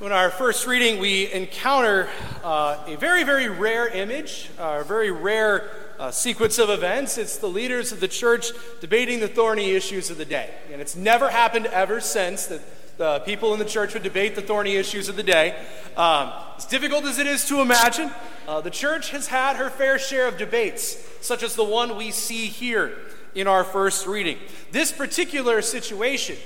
So, in our first reading, we encounter uh, a very, very rare image, uh, a very rare uh, sequence of events. It's the leaders of the church debating the thorny issues of the day. And it's never happened ever since that the people in the church would debate the thorny issues of the day. Um, as difficult as it is to imagine, uh, the church has had her fair share of debates, such as the one we see here in our first reading. This particular situation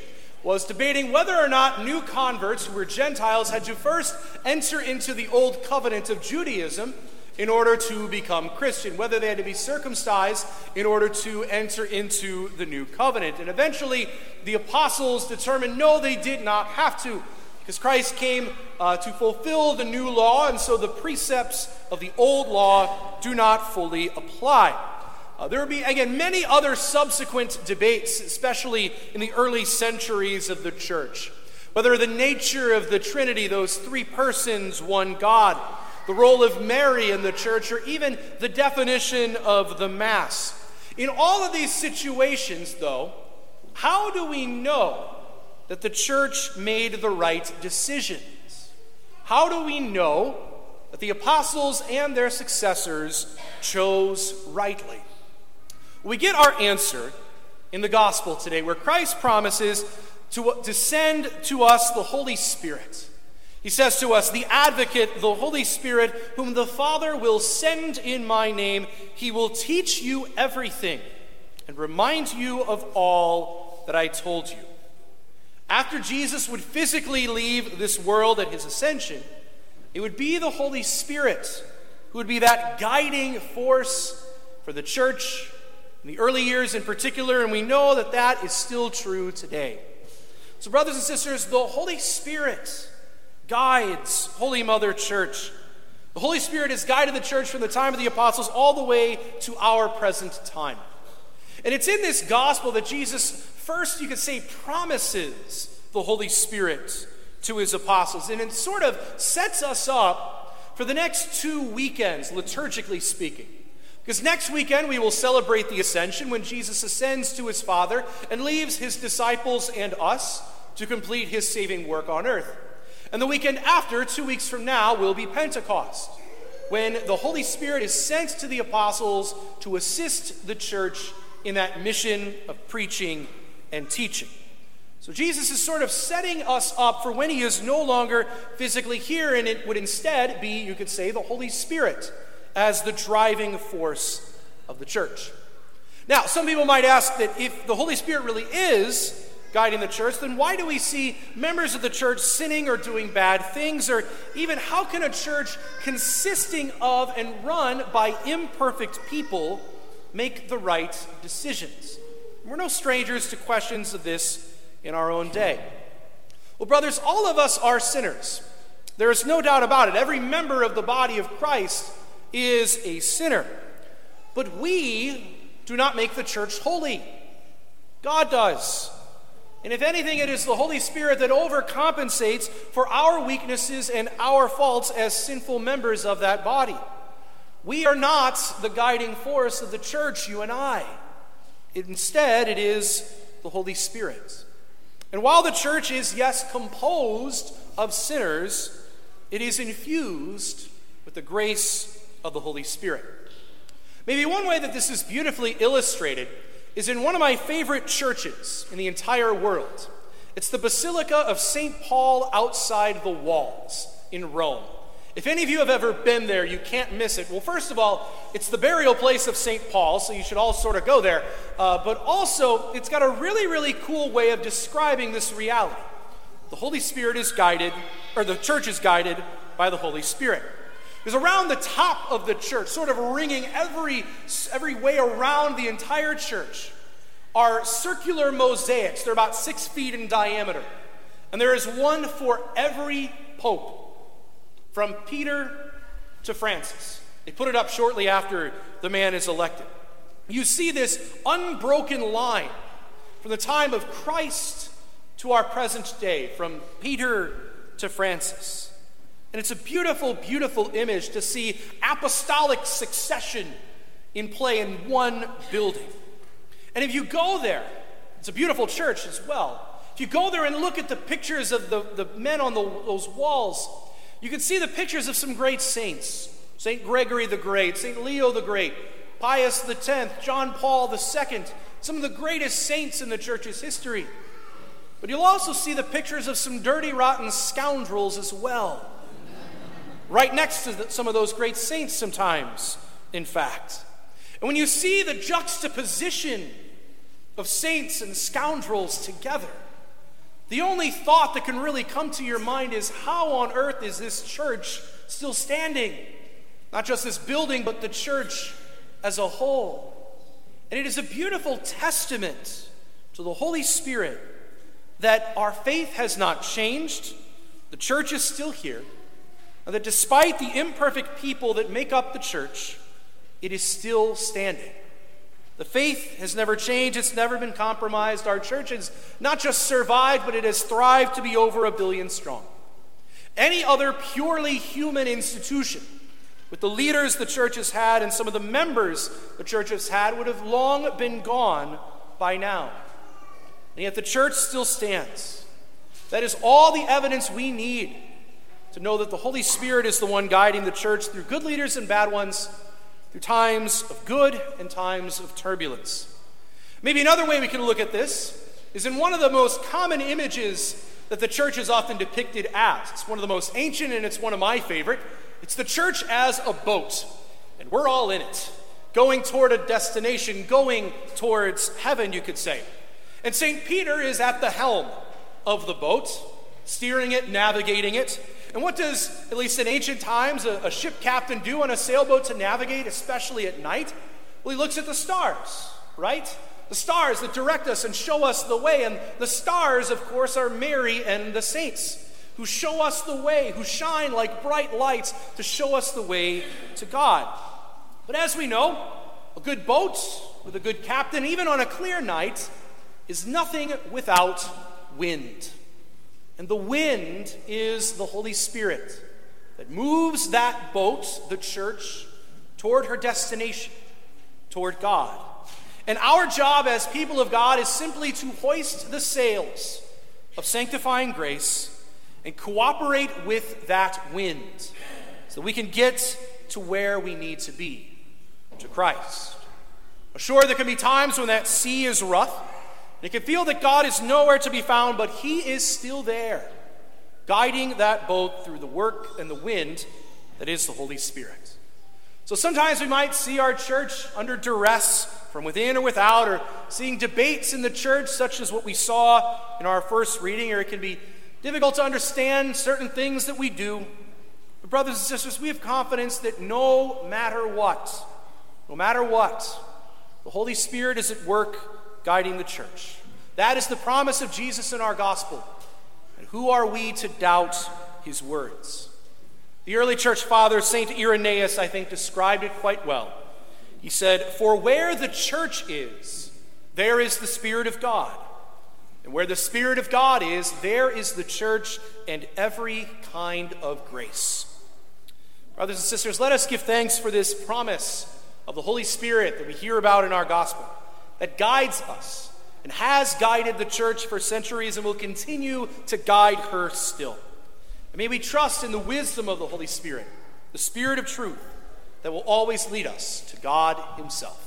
was debating whether or not new converts who were Gentiles had to first enter into the old covenant of Judaism in order to become Christian, whether they had to be circumcised in order to enter into the new covenant. And eventually, the apostles determined no, they did not have to, because Christ came uh, to fulfill the new law, and so the precepts of the old law do not fully apply. Uh, there will be, again, many other subsequent debates, especially in the early centuries of the church. Whether the nature of the Trinity, those three persons, one God, the role of Mary in the church, or even the definition of the Mass. In all of these situations, though, how do we know that the church made the right decisions? How do we know that the apostles and their successors chose rightly? We get our answer in the gospel today, where Christ promises to, to send to us the Holy Spirit. He says to us, The advocate, the Holy Spirit, whom the Father will send in my name, he will teach you everything and remind you of all that I told you. After Jesus would physically leave this world at his ascension, it would be the Holy Spirit who would be that guiding force for the church in the early years in particular, and we know that that is still true today. So, brothers and sisters, the Holy Spirit guides Holy Mother Church. The Holy Spirit has guided the church from the time of the apostles all the way to our present time. And it's in this gospel that Jesus first, you could say, promises the Holy Spirit to his apostles. And it sort of sets us up for the next two weekends, liturgically speaking. Because next weekend we will celebrate the ascension when Jesus ascends to his Father and leaves his disciples and us to complete his saving work on earth. And the weekend after, two weeks from now, will be Pentecost, when the Holy Spirit is sent to the apostles to assist the church in that mission of preaching and teaching. So Jesus is sort of setting us up for when he is no longer physically here, and it would instead be, you could say, the Holy Spirit as the driving force of the church. Now, some people might ask that if the Holy Spirit really is guiding the church, then why do we see members of the church sinning or doing bad things? Or even how can a church consisting of and run by imperfect people make the right decisions? We're no strangers to questions of this in our own day. Well, brothers, all of us are sinners. There is no doubt about it. Every member of the body of Christ is a sinner. But we do not make the church holy. God does. And if anything, it is the Holy Spirit that overcompensates for our weaknesses and our faults as sinful members of that body. We are not the guiding force of the church, you and I. Instead, it is the Holy Spirit. And while the church is, yes, composed of sinners, it is infused with the grace of the Holy Spirit. Maybe one way that this is beautifully illustrated is in one of my favorite churches in the entire world. It's the Basilica of St. Paul outside the walls in Rome. If any of you have ever been there, you can't miss it. Well, first of all, it's the burial place of St. Paul, so you should all sort of go there. Uh, but also, it's got a really, really cool way of describing this reality. The Holy Spirit is guided, or the church is guided by the Holy Spirit. Because around the top of the church, sort of ringing every, every way around the entire church, are circular mosaics. They're about six feet in diameter. And there is one for every pope, from Peter to Francis. They put it up shortly after the man is elected. You see this unbroken line from the time of Christ to our present day, from Peter to Francis. And it's a beautiful, beautiful image to see apostolic succession in play in one building. And if you go there, it's a beautiful church as well. If you go there and look at the pictures of the, the men on the, those walls, you can see the pictures of some great saints St. Gregory the Great, St. Leo the Great, Pius X, John Paul II, some of the greatest saints in the church's history. But you'll also see the pictures of some dirty, rotten scoundrels as well. Right next to the, some of those great saints, sometimes, in fact. And when you see the juxtaposition of saints and scoundrels together, the only thought that can really come to your mind is how on earth is this church still standing? Not just this building, but the church as a whole. And it is a beautiful testament to the Holy Spirit that our faith has not changed, the church is still here, that despite the imperfect people that make up the church, it is still standing. The faith has never changed, it's never been compromised. Our church has not just survived, but it has thrived to be over a billion strong. Any other purely human institution, with the leaders the church has had and some of the members the church has had, would have long been gone by now. And yet the church still stands. That is all the evidence we need to know that the Holy Spirit is the one guiding the church through good leaders and bad ones through times of good and times of turbulence. Maybe another way we can look at this is in one of the most common images that the church is often depicted as. It's one of the most ancient and it's one of my favorite. It's the church as a boat, and we're all in it, going toward a destination, going towards heaven, you could say. And St. Peter is at the helm of the boat, steering it, navigating it. And what does, at least in ancient times, a, a, ship captain do on a sailboat to navigate, especially at night? Well, he looks at the stars, right? The stars that direct us and show us the way. And the stars, of course, are Mary and the saints who show us the way, who shine like bright lights to show us the way to God. But as we know, a good boat with a good captain, even on a clear night, is nothing without wind. And the wind is the Holy Spirit that moves that boat, the church, toward her destination, toward God. And our job as people of God is simply to hoist the sails of sanctifying grace and cooperate with that wind so we can get to where we need to be, to Christ. Sure, there can be times when that sea is rough they can feel that God is nowhere to be found, but He is still there, guiding that boat through the work and the wind that is the Holy Spirit. So sometimes we might see our church under duress from within or without, or seeing debates in the church, such as what we saw in our first reading, or it can be difficult to understand certain things that we do. But, brothers and sisters, we have confidence that no matter what, no matter what, the Holy Spirit is at work guiding the church. That is the promise of Jesus in our gospel. And who are we to doubt his words? The early church father, St. Irenaeus, I think, described it quite well. He said, For where the church is, there is the Spirit of God. And where the Spirit of God is, there is the church and every kind of grace. Brothers and sisters, let us give thanks for this promise of the Holy Spirit that we hear about in our gospel that guides us and has guided the church for centuries and will continue to guide her still. And may we trust in the wisdom of the Holy Spirit, the Spirit of truth, that will always lead us to God Himself.